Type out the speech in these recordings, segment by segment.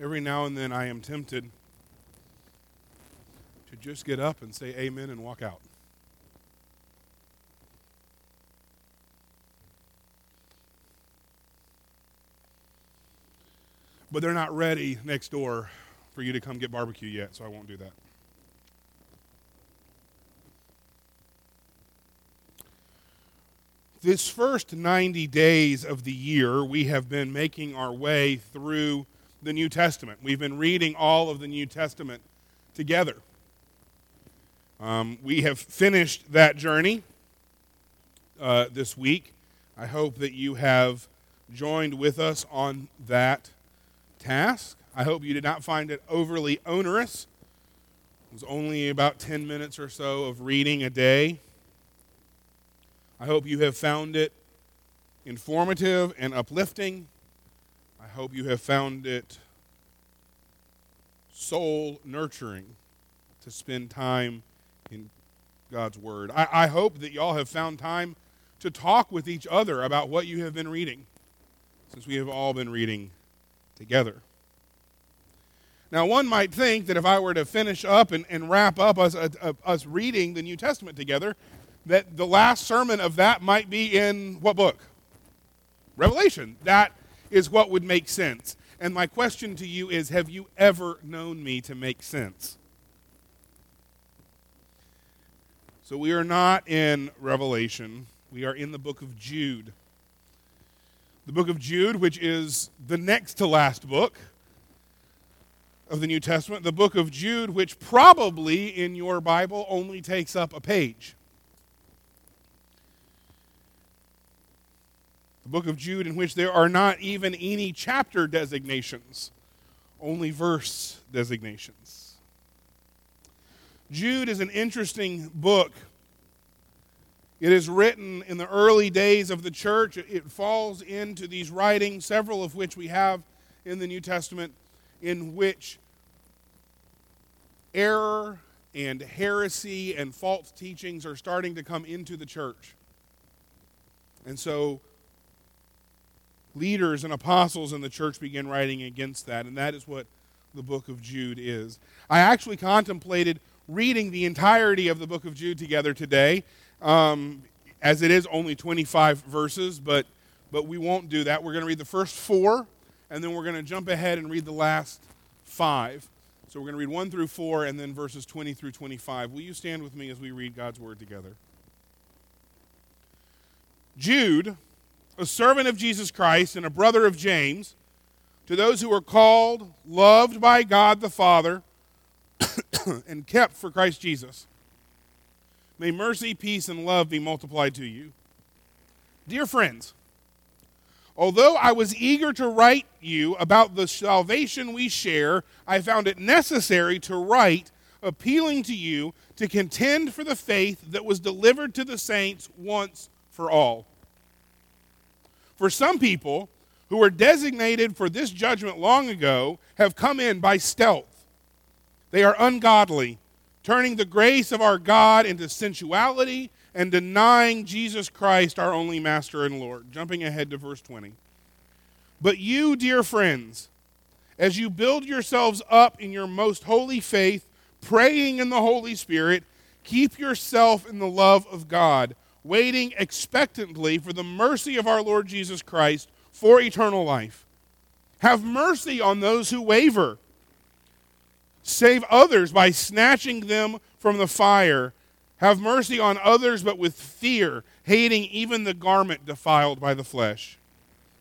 every now and then I am tempted to just get up and say amen and walk out. But they're not ready next door for you to come get barbecue yet, so I won't do that. This first 90 days of the year, we have been making our way through the New Testament. We've been reading all of the New Testament together. Um, we have finished that journey uh, this week. I hope that you have joined with us on that task. I hope you did not find it overly onerous. It was only about 10 minutes or so of reading a day. I hope you have found it informative and uplifting. I hope you have found it soul nurturing to spend time in God's Word. I, I, hope that y'all have found time to talk with each other about what you have been reading, since we have all been reading together. Now, one might think that if I were to finish up and, and wrap up us, uh, uh, us reading the New Testament together, that the last sermon of that might be in what book? Revelation. That is what would make sense. And my question to you is Have you ever known me to make sense? So we are not in Revelation, we are in the book of Jude. The book of Jude, which is the next to last book of the New Testament, the book of Jude, which probably in your Bible only takes up a page. The book of Jude, in which there are not even any chapter designations, only verse designations. Jude is an interesting book. It is written in the early days of the church. It falls into these writings, several of which we have in the New Testament, in which error and heresy and false teachings are starting to come into the church. And so leaders and apostles in the church begin writing against that, and that is what the book of Jude is. I actually contemplated reading the entirety of the book of Jude together today, um, as it is only 25 verses, but, but we won't do that. We're going to read the first four, and then we're going to jump ahead and read the last five. So we're going to read 1 through 4 and then verses 20 through 25. Will you stand with me as we read God's word together? Jude a servant of Jesus Christ and a brother of James, to those who are called, loved by God the Father, and kept for Christ Jesus. May mercy, peace, and love be multiplied to you. Dear friends, although I was eager to write you about the salvation we share, I found it necessary to write appealing to you to contend for the faith that was delivered to the saints once for all. For some people who were designated for this judgment long ago have come in by stealth. They are ungodly, turning the grace of our God into sensuality and denying Jesus Christ, our only Master and Lord. Jumping ahead to verse 20. But you, dear friends, as you build yourselves up in your most holy faith, praying in the Holy Spirit, keep yourself in the love of God waiting expectantly for the mercy of our Lord Jesus Christ for eternal life. Have mercy on those who waver. Save others by snatching them from the fire. Have mercy on others, but with fear, hating even the garment defiled by the flesh.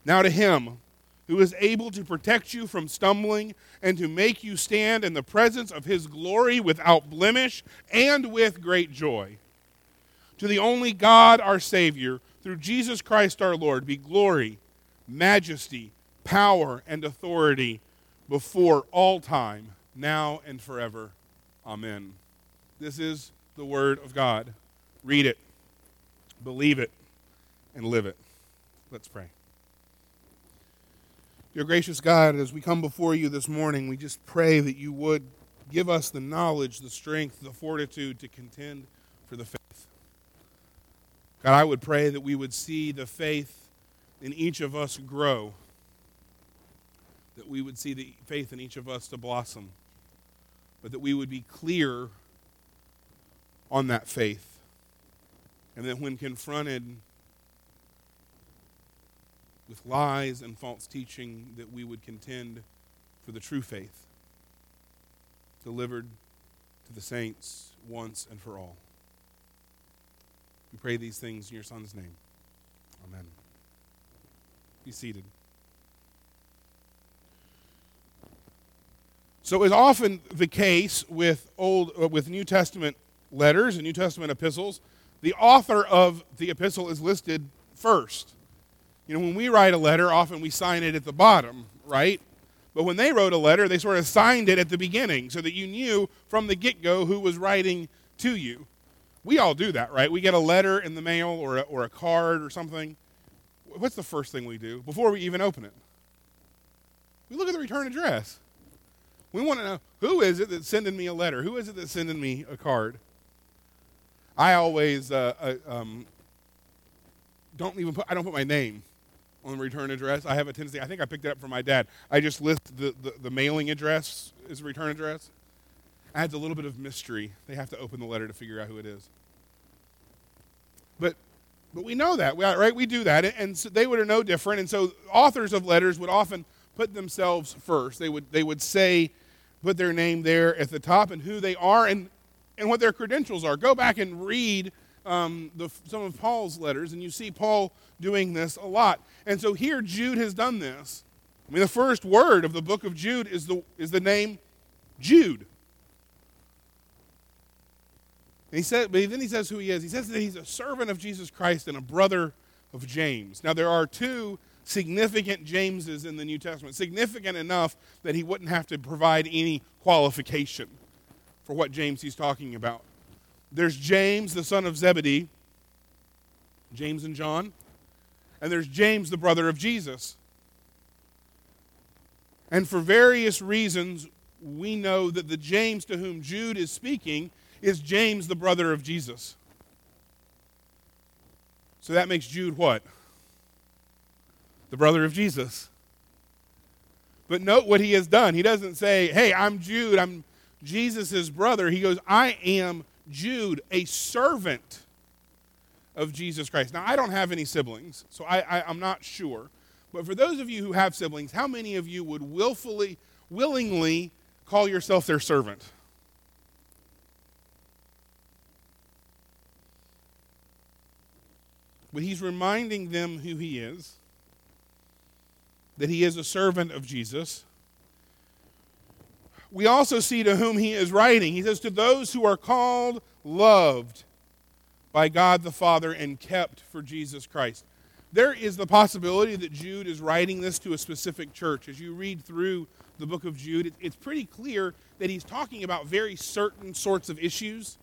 Now to him who is able to protect you from stumbling and to make you stand in the presence of his glory without blemish and with great joy to the only God, our Savior, through Jesus Christ our Lord, be glory, majesty, power, and authority before all time, now and forever. Amen. This is the Word of God. Read it, believe it, and live it. Let's pray. Dear gracious God, as we come before you this morning, we just pray that you would give us the knowledge, the strength, the fortitude to contend for the faith. God, I would pray that we would see the faith in each of us grow. that we would see the faith in each of us to blossom, but that we would be clear on that faith. And that when confronted with lies and false teaching, that we would contend for the true faith delivered to the saints once and for all. We pray these things in your Son's name. Amen. Be seated. So, it's often the case with old, uh, with New Testament letters and New Testament epistles, the author of the epistle is listed first. You know, when we write a letter, often we sign it at the bottom, right? But when they wrote a letter, they sort of signed it at the beginning so that you knew from the get go who was writing to you. We all do that, right? We get a letter in the mail or a, or a card or something. What's the first thing we do before we even open it? We look at the return address. We want to know who is it that's sending me a letter? Who is it that's sending me a card? I always uh, uh, um, don't even put, I don't put my name on the return address. I have a tendency, I think I picked it up from my dad. I just list the, the, the mailing address as a return address. Adds a little bit of mystery. They have to open the letter to figure out who it is. But but we know that, right? We do that, and so they were no different. And so authors of letters would often put themselves first. They would they would say, put their name there at the top and who they are and and what their credentials are. Go back and read um, the, some of Paul's letters, and you see Paul doing this a lot. And so here Jude has done this. I mean, the first word of the book of Jude is the, is the name Jude. And he said, but then he says who he is. He says that he's a servant of Jesus Christ and a brother of James. Now, there are two significant Jameses in the New Testament, significant enough that he wouldn't have to provide any qualification for what James he's talking about. There's James, the son of Zebedee, James and John, and there's James, the brother of Jesus. And for various reasons, we know that the James to whom Jude is speaking is James, the brother of Jesus. So that makes Jude what? The brother of Jesus. But note what he has done. He doesn't say, hey, I'm Jude, I'm Jesus' brother. He goes, I am Jude, a servant of Jesus Christ. Now, I don't have any siblings, so I, I, I'm not sure. But for those of you who have siblings, how many of you would willfully, willingly call yourself their servant? But he's reminding them who he is, that he is a servant of Jesus. We also see to whom he is writing. He says, To those who are called, loved by God the Father, and kept for Jesus Christ. There is the possibility that Jude is writing this to a specific church. As you read through the book of Jude, it's pretty clear that he's talking about very certain sorts of issues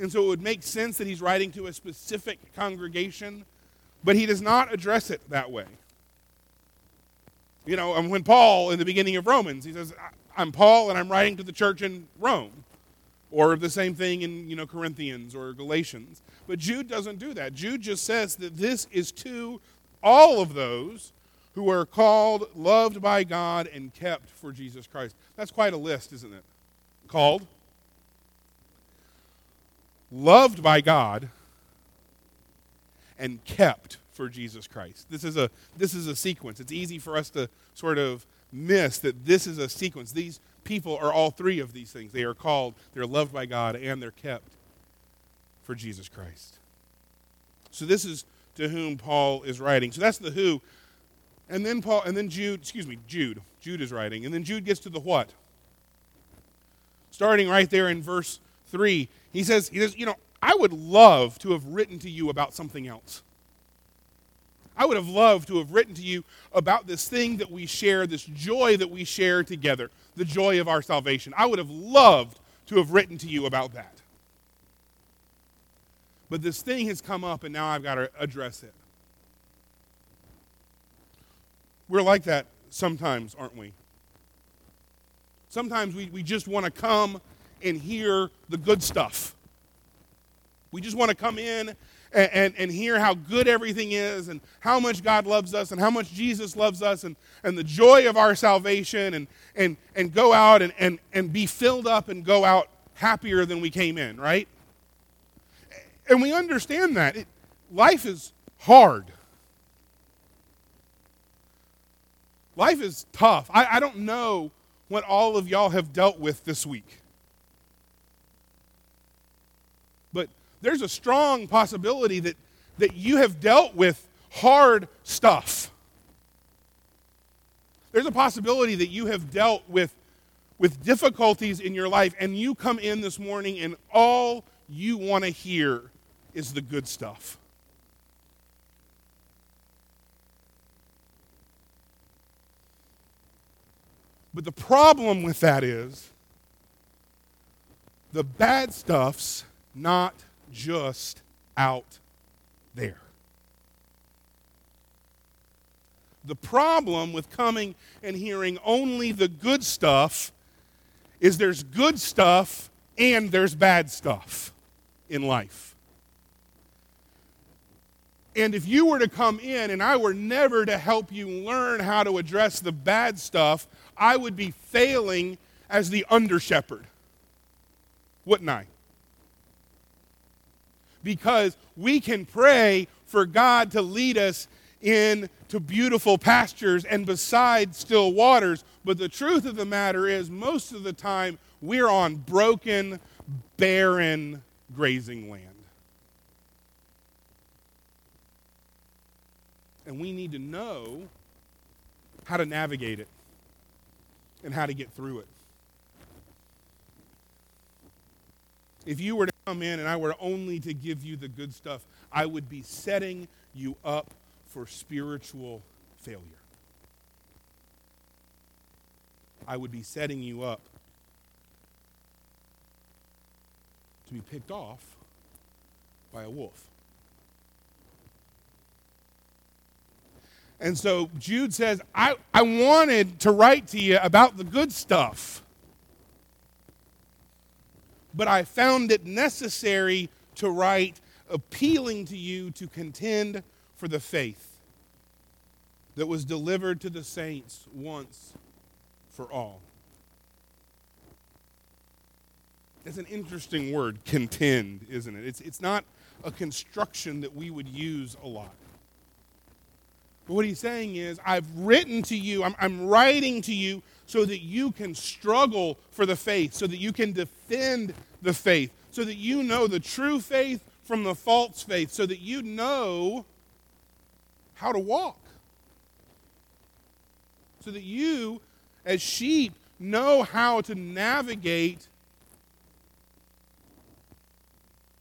and so it would make sense that he's writing to a specific congregation, but he does not address it that way. You know, and when Paul, in the beginning of Romans, he says, I'm Paul and I'm writing to the church in Rome. Or the same thing in, you know, Corinthians or Galatians. But Jude doesn't do that. Jude just says that this is to all of those who are called, loved by God, and kept for Jesus Christ. That's quite a list, isn't it? Called, loved by God, and kept for Jesus Christ. This is a this is a sequence. It's easy for us to sort of miss that this is a sequence. These people are all three of these things. They are called, they're loved by God, and they're kept for Jesus Christ. So this is to whom Paul is writing. So that's the who. And then Paul and then Jude, excuse me, Jude. Jude is writing. And then Jude gets to the what? Starting right there in verse 3, he says, he says, you know, I would love to have written to you about something else. I would have loved to have written to you about this thing that we share, this joy that we share together, the joy of our salvation. I would have loved to have written to you about that. But this thing has come up, and now I've got to address it. We're like that sometimes, aren't we? Sometimes we, we just want to come and hear the good stuff. We just want to come in and, and, and, hear how good everything is and how much God loves us and how much Jesus loves us and, and the joy of our salvation and, and, and go out and, and, and be filled up and go out happier than we came in, right? And we understand that. It, life is hard. Life is tough. I, I don't know what all of y'all have dealt with this week. But there's a strong possibility that, that you have dealt with hard stuff. There's a possibility that you have dealt with, with difficulties in your life, and you come in this morning and all you want to hear is the good stuff. But the problem with that is the bad stuff's not just out there. The problem with coming and hearing only the good stuff is there's good stuff and there's bad stuff in life. And if you were to come in and I were never to help you learn how to address the bad stuff, I would be failing as the under shepherd. Wouldn't I? Because we can pray for God to lead us into beautiful pastures and beside still waters. But the truth of the matter is, most of the time, we're on broken, barren grazing land. And we need to know how to navigate it and how to get through it. If you were to come in and I were only to give you the good stuff, I would be setting you up for spiritual failure. I would be setting you up to be picked off by a wolf. And so Jude says, I, I wanted to write to you about the good stuff but I found it necessary to write appealing to you to contend for the faith that was delivered to the saints once for all. It's an interesting word, contend, isn't it? It's, it's not a construction that we would use a lot. But what he's saying is, I've written to you, I'm, I'm writing to you so that you can struggle for the faith, so that you can defend the faith, so that you know the true faith from the false faith, so that you know how to walk. So that you, as sheep, know how to navigate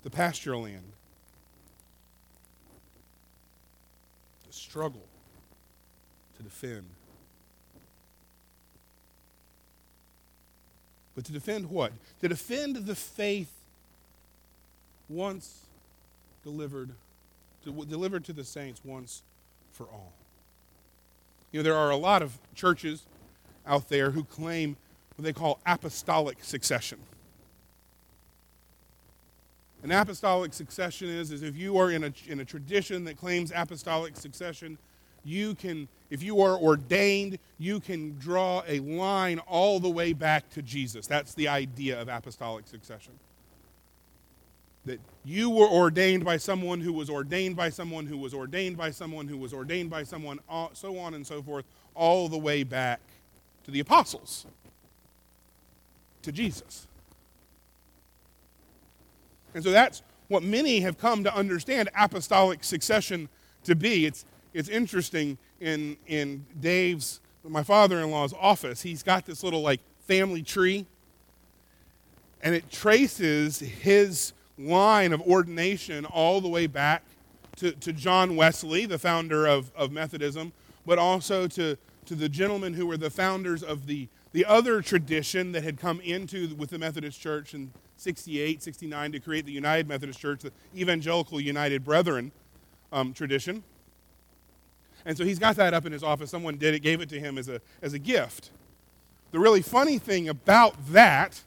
the pasture land, to struggle, to defend. But to defend what? To defend the faith once delivered, to, delivered to the saints once for all. You know, there are a lot of churches out there who claim what they call apostolic succession. An apostolic succession is, is if you are in a, in a tradition that claims apostolic succession, you can, if you are ordained, you can draw a line all the way back to Jesus. That's the idea of apostolic succession. That you were ordained by someone who was ordained by someone who was ordained by someone who was ordained by someone, uh, so on and so forth, all the way back to the apostles, to Jesus. And so that's what many have come to understand apostolic succession to be. It's, it's interesting in, in Dave's, my father in law's office, he's got this little like family tree, and it traces his line of ordination all the way back to, to John Wesley, the founder of, of Methodism, but also to, to the gentlemen who were the founders of the, the other tradition that had come into with the Methodist Church in 68, 69 to create the United Methodist Church, the Evangelical United Brethren um, tradition. And so he's got that up in his office. Someone did it, gave it to him as a, as a gift. The really funny thing about that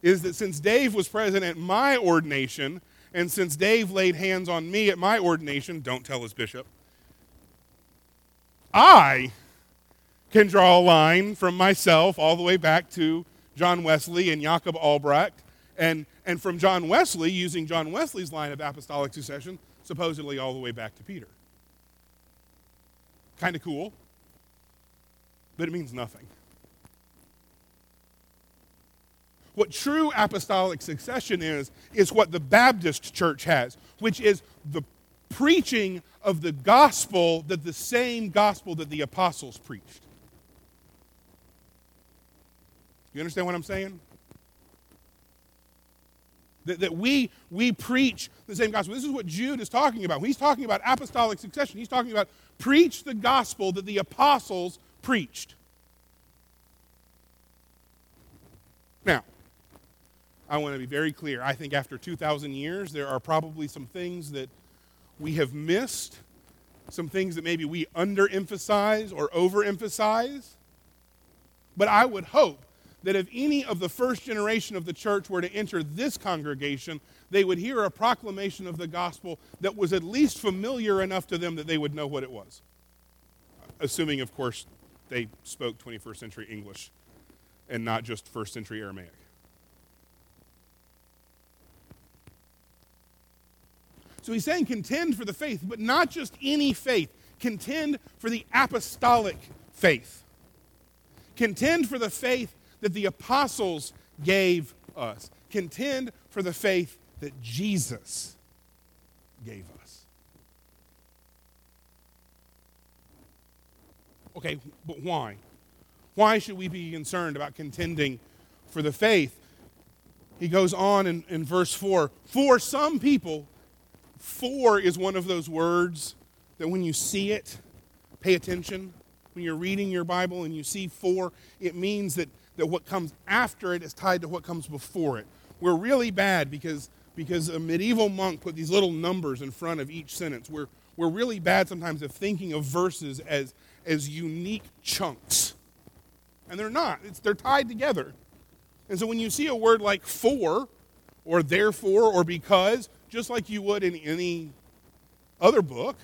is that since Dave was present at my ordination, And since Dave laid hands on me at my ordination, don't tell his bishop, I can draw a line from myself all the way back to John Wesley and Jacob Albright, and, and from John Wesley, using John Wesley's line of apostolic succession, supposedly all the way back to Peter. Kind of cool, but it means nothing. What true apostolic succession is, is what the Baptist church has, which is the preaching of the gospel that the same gospel that the apostles preached. You understand what I'm saying? That, that we, we preach the same gospel. This is what Jude is talking about. He's talking about apostolic succession. He's talking about preach the gospel that the apostles preached. Now, I want to be very clear. I think after 2,000 years, there are probably some things that we have missed, some things that maybe we underemphasize or overemphasize. But I would hope that if any of the first generation of the church were to enter this congregation, they would hear a proclamation of the gospel that was at least familiar enough to them that they would know what it was. Assuming, of course, they spoke 21st century English and not just first century Aramaic. So he's saying contend for the faith, but not just any faith. Contend for the apostolic faith. Contend for the faith that the apostles gave us. Contend for the faith that Jesus gave us. Okay, but why? Why should we be concerned about contending for the faith? He goes on in, in verse 4 For some people, for is one of those words that when you see it, pay attention. When you're reading your Bible and you see for, it means that that what comes after it is tied to what comes before it. We're really bad because, because a medieval monk put these little numbers in front of each sentence. We're, we're really bad sometimes of thinking of verses as, as unique chunks. And they're not, it's, they're tied together. And so when you see a word like for, or therefore, or because, just like you would in any other book,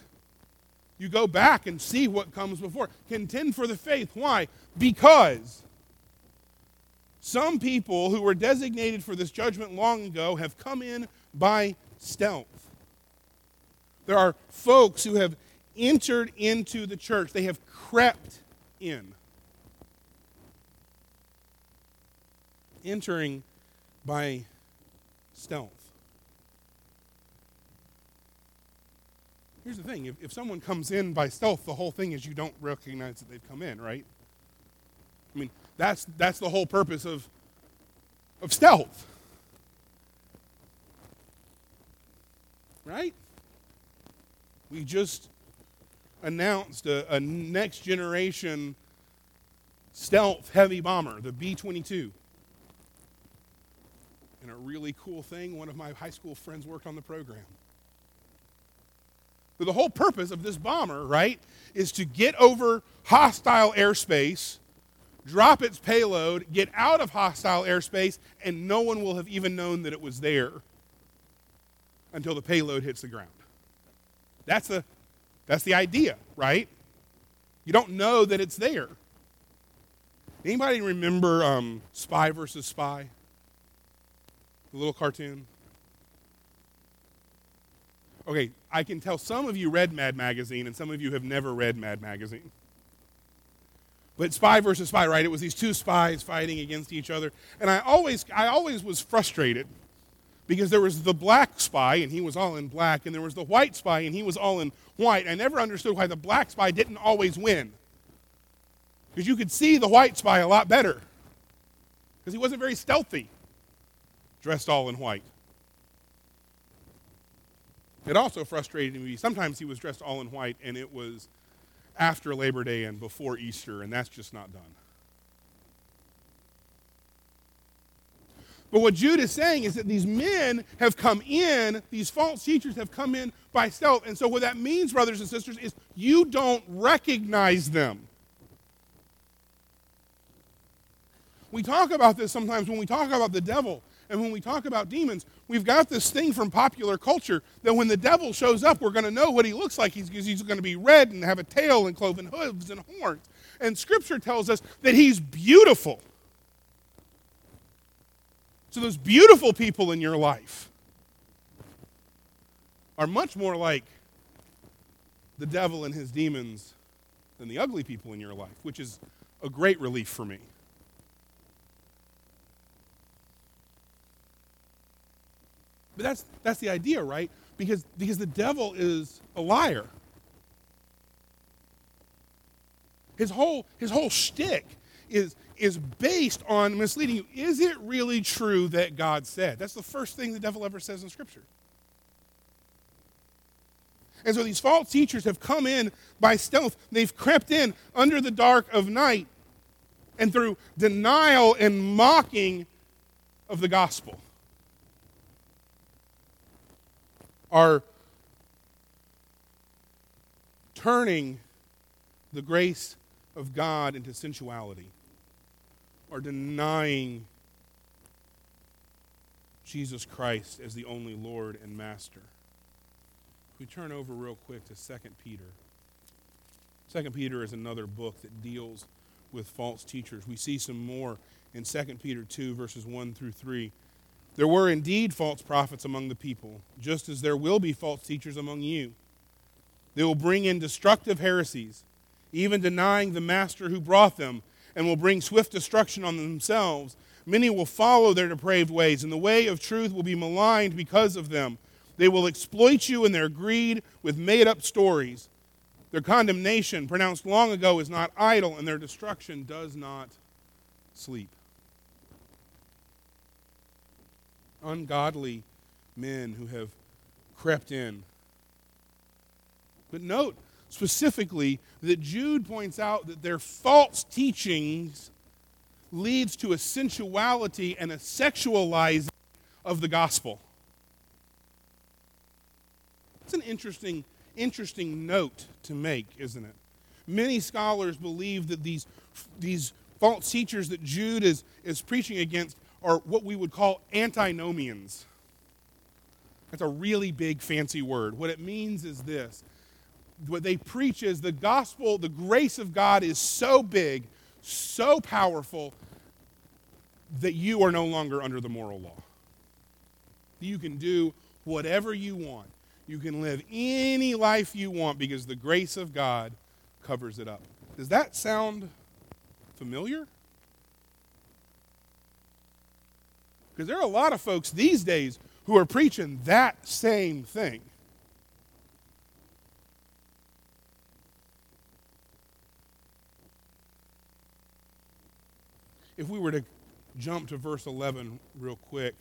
you go back and see what comes before. Contend for the faith. Why? Because some people who were designated for this judgment long ago have come in by stealth. There are folks who have entered into the church, they have crept in. Entering by stealth. Here's the thing if, if someone comes in by stealth, the whole thing is you don't recognize that they've come in, right? I mean, that's, that's the whole purpose of, of stealth. Right? We just announced a, a next generation stealth heavy bomber, the B 22. And a really cool thing, one of my high school friends worked on the program. But the whole purpose of this bomber, right, is to get over hostile airspace drop its payload, get out of hostile airspace, and no one will have even known that it was there until the payload hits the ground. That's the, that's the idea, right? You don't know that it's there. Anybody remember um, Spy versus Spy? The little cartoon? Okay, I can tell some of you read Mad Magazine and some of you have never read Mad Magazine. But spy versus spy, right? It was these two spies fighting against each other. And I always, I always was frustrated because there was the black spy and he was all in black, and there was the white spy and he was all in white. I never understood why the black spy didn't always win. Because you could see the white spy a lot better. Because he wasn't very stealthy, dressed all in white. It also frustrated me. Sometimes he was dressed all in white and it was after Labor Day and before Easter, and that's just not done. But what Jude is saying is that these men have come in, these false teachers have come in by stealth. And so, what that means, brothers and sisters, is you don't recognize them. We talk about this sometimes when we talk about the devil And when we talk about demons, we've got this thing from popular culture that when the devil shows up, we're going to know what he looks like. He's, he's going to be red and have a tail and cloven hooves and horns. And Scripture tells us that he's beautiful. So those beautiful people in your life are much more like the devil and his demons than the ugly people in your life, which is a great relief for me. But that's, that's the idea, right? Because, because the devil is a liar. His whole, his whole shtick is, is based on misleading you. Is it really true that God said? That's the first thing the devil ever says in Scripture. And so these false teachers have come in by stealth. They've crept in under the dark of night and through denial and mocking of the gospel are turning the grace of God into sensuality, are denying Jesus Christ as the only Lord and Master. If we turn over real quick to 2 Peter. 2 Peter is another book that deals with false teachers. We see some more in 2 Peter 2, verses 1 through 3. There were indeed false prophets among the people, just as there will be false teachers among you. They will bring in destructive heresies, even denying the master who brought them, and will bring swift destruction on themselves. Many will follow their depraved ways, and the way of truth will be maligned because of them. They will exploit you in their greed with made up stories. Their condemnation, pronounced long ago, is not idle, and their destruction does not sleep. Ungodly men who have crept in. But note specifically that Jude points out that their false teachings leads to a sensuality and a sexualizing of the gospel. It's an interesting, interesting note to make, isn't it? Many scholars believe that these, these false teachers that Jude is, is preaching against are what we would call antinomians. That's a really big, fancy word. What it means is this what they preach is the gospel, the grace of God is so big, so powerful, that you are no longer under the moral law. You can do whatever you want. You can live any life you want because the grace of God covers it up. Does that sound familiar? Because there are a lot of folks these days who are preaching that same thing. If we were to jump to verse 11 real quick,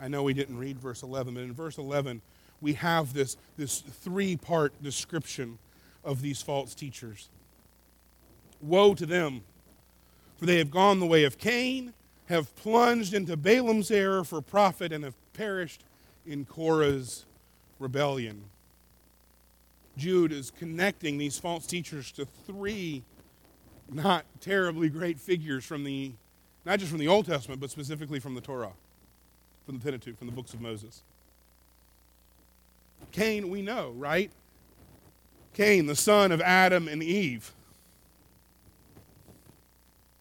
I know we didn't read verse 11, but in verse 11, we have this, this three part description of these false teachers. Woe to them, for they have gone the way of Cain have plunged into Balaam's error for profit and have perished in Korah's rebellion. Jude is connecting these false teachers to three not terribly great figures from the, not just from the Old Testament, but specifically from the Torah, from the Pentateuch, from the books of Moses. Cain, we know, right? Cain, the son of Adam and Eve.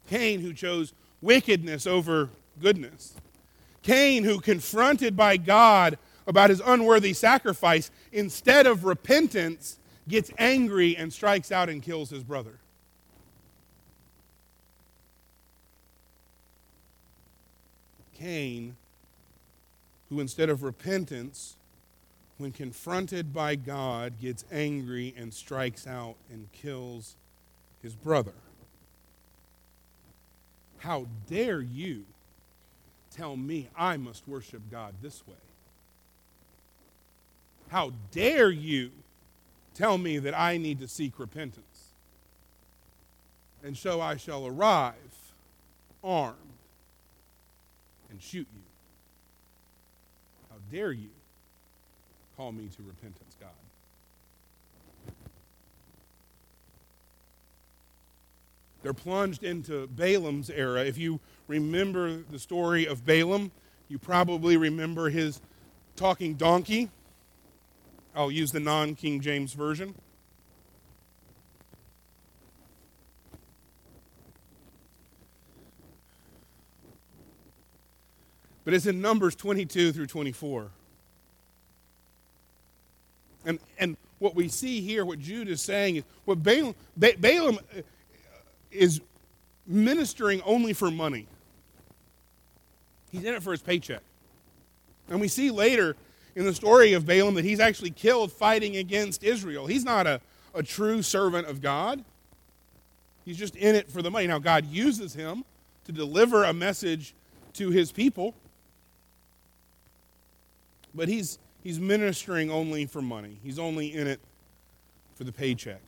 Cain, who chose wickedness over goodness. Cain, who confronted by God about his unworthy sacrifice, instead of repentance, gets angry and strikes out and kills his brother. Cain, who instead of repentance, when confronted by God, gets angry and strikes out and kills his brother. How dare you tell me I must worship God this way? How dare you tell me that I need to seek repentance? And so I shall arrive armed and shoot you. How dare you call me to repentance, God? They're plunged into Balaam's error. If you remember the story of Balaam, You probably remember his talking donkey. I'll use the non King James Version. But it's in Numbers 22 through 24. And, and what we see here, what Jude is saying, is what Balaam, ba- Balaam is ministering only for money. He's in it for his paycheck. And we see later in the story of Balaam that he's actually killed fighting against Israel. He's not a, a true servant of God, he's just in it for the money. Now, God uses him to deliver a message to his people, but he's, he's ministering only for money, he's only in it for the paycheck.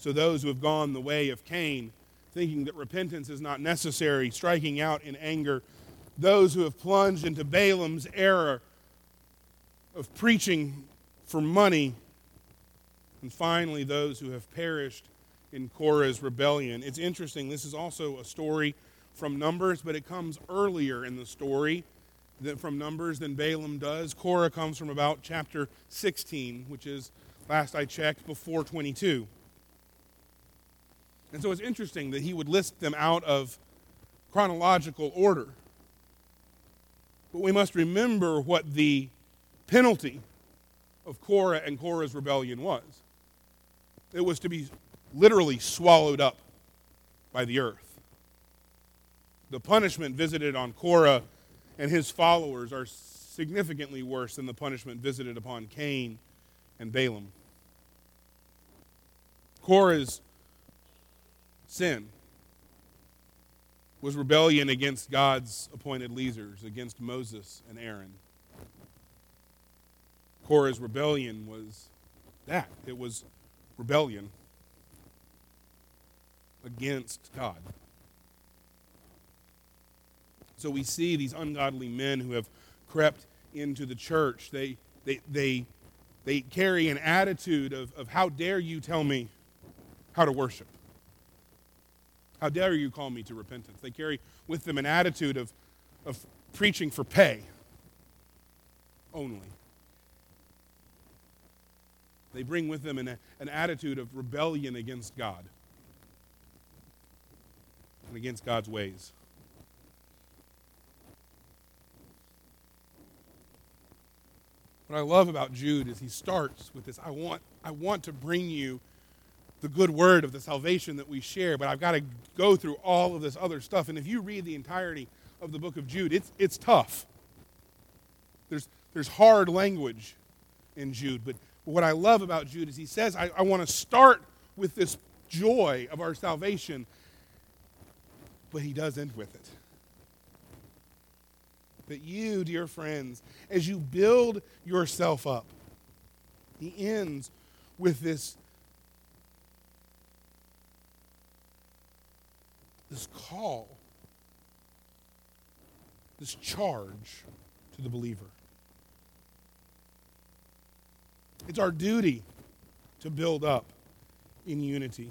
So, those who have gone the way of Cain, thinking that repentance is not necessary, striking out in anger, those who have plunged into Balaam's error of preaching for money, and finally, those who have perished in Korah's rebellion. It's interesting, this is also a story from Numbers, but it comes earlier in the story than from Numbers than Balaam does. Korah comes from about chapter 16, which is, last I checked, before 22. And so it's interesting that he would list them out of chronological order. But we must remember what the penalty of Korah and Korah's rebellion was. It was to be literally swallowed up by the earth. The punishment visited on Korah and his followers are significantly worse than the punishment visited upon Cain and Balaam. Korah's sin was rebellion against God's appointed leaders, against Moses and Aaron. Korah's rebellion was that it was rebellion against God. So we see these ungodly men who have crept into the church. They, they, they, they carry an attitude of, of how dare you tell me how to worship? How dare you call me to repentance? They carry with them an attitude of, of preaching for pay only. They bring with them an, an attitude of rebellion against God and against God's ways. What I love about Jude is he starts with this I want, I want to bring you the good word of the salvation that we share, but I've got to go through all of this other stuff. And if you read the entirety of the book of Jude, it's, it's tough. There's, there's hard language in Jude. But what I love about Jude is he says, I, I want to start with this joy of our salvation, but he does end with it. That you, dear friends, as you build yourself up, he ends with this this call, this charge to the believer. It's our duty to build up in unity.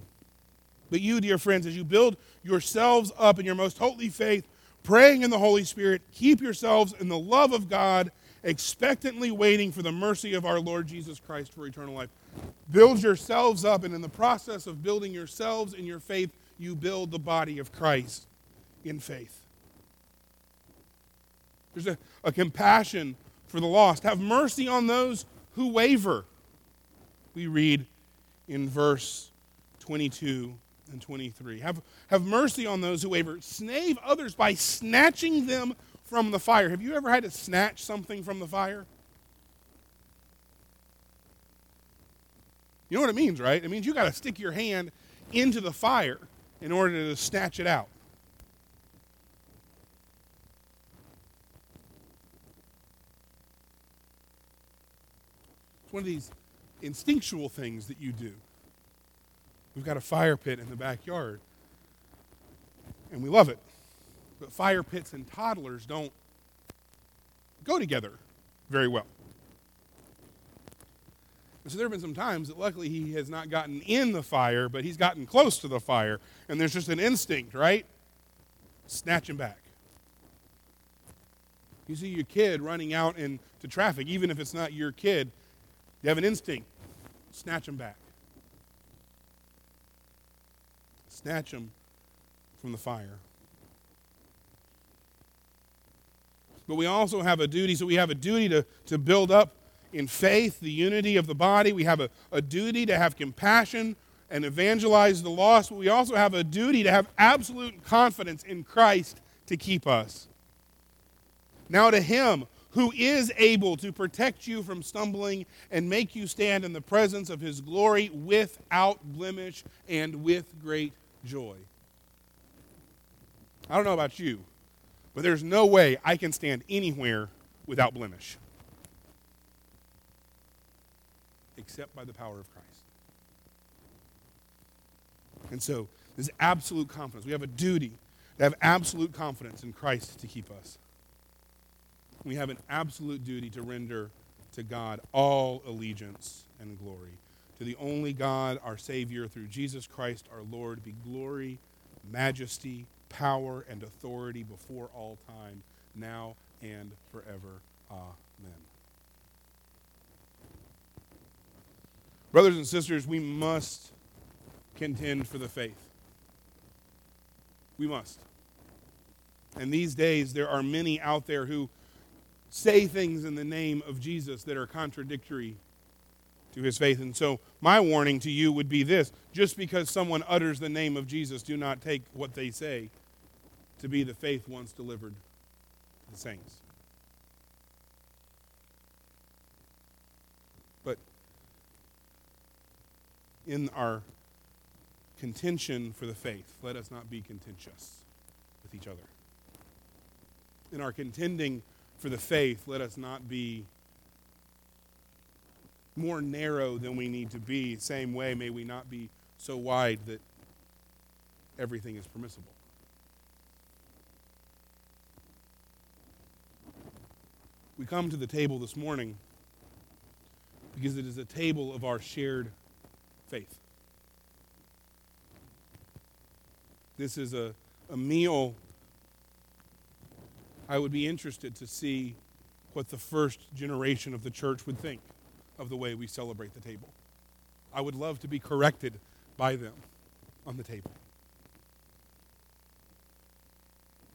But you, dear friends, as you build yourselves up in your most holy faith, praying in the Holy Spirit, keep yourselves in the love of God, expectantly waiting for the mercy of our Lord Jesus Christ for eternal life. Build yourselves up, and in the process of building yourselves in your faith, you build the body of Christ in faith. There's a, a compassion for the lost. Have mercy on those who waver. We read in verse 22 and 23. Have, have mercy on those who waver. Snave others by snatching them from the fire. Have you ever had to snatch something from the fire? You know what it means, right? It means you got to stick your hand into the fire in order to snatch it out. It's one of these instinctual things that you do. We've got a fire pit in the backyard, and we love it. But fire pits and toddlers don't go together very well. And so there have been some times that luckily he has not gotten in the fire, but he's gotten close to the fire. And there's just an instinct, right? Snatch him back. You see your kid running out into traffic, even if it's not your kid, you have an instinct. Snatch him back. Snatch him from the fire. But we also have a duty, so we have a duty to, to build up in faith the unity of the body. We have a, a duty to have compassion and evangelize the lost, but we also have a duty to have absolute confidence in Christ to keep us. Now, to Him who is able to protect you from stumbling and make you stand in the presence of His glory without blemish and with great joy. I don't know about you, but there's no way I can stand anywhere without blemish except by the power of Christ. And so, there's absolute confidence. We have a duty to have absolute confidence in Christ to keep us. We have an absolute duty to render to God all allegiance and glory. To the only God, our Savior, through Jesus Christ our Lord, be glory, majesty, power, and authority before all time, now and forever. Amen. Brothers and sisters, we must contend for the faith. We must. And these days, there are many out there who say things in the name of Jesus that are contradictory to his faith. And so, my warning to you would be this just because someone utters the name of Jesus, do not take what they say to be the faith once delivered to the saints. In our contention for the faith, let us not be contentious with each other. In our contending for the faith, let us not be more narrow than we need to be. Same way, may we not be so wide that everything is permissible. We come to the table this morning because it is a table of our shared faith. This is a, a meal. I would be interested to see what the first generation of the church would think of the way we celebrate the table. I would love to be corrected by them on the table.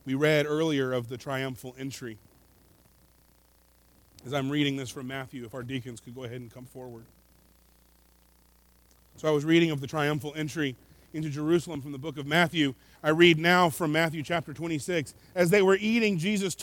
We read earlier of the triumphal entry. As I'm reading this from Matthew, if our deacons could go ahead and come forward. So I was reading of the triumphal entry into Jerusalem from the book of Matthew. I read now from Matthew chapter 26. As they were eating, Jesus took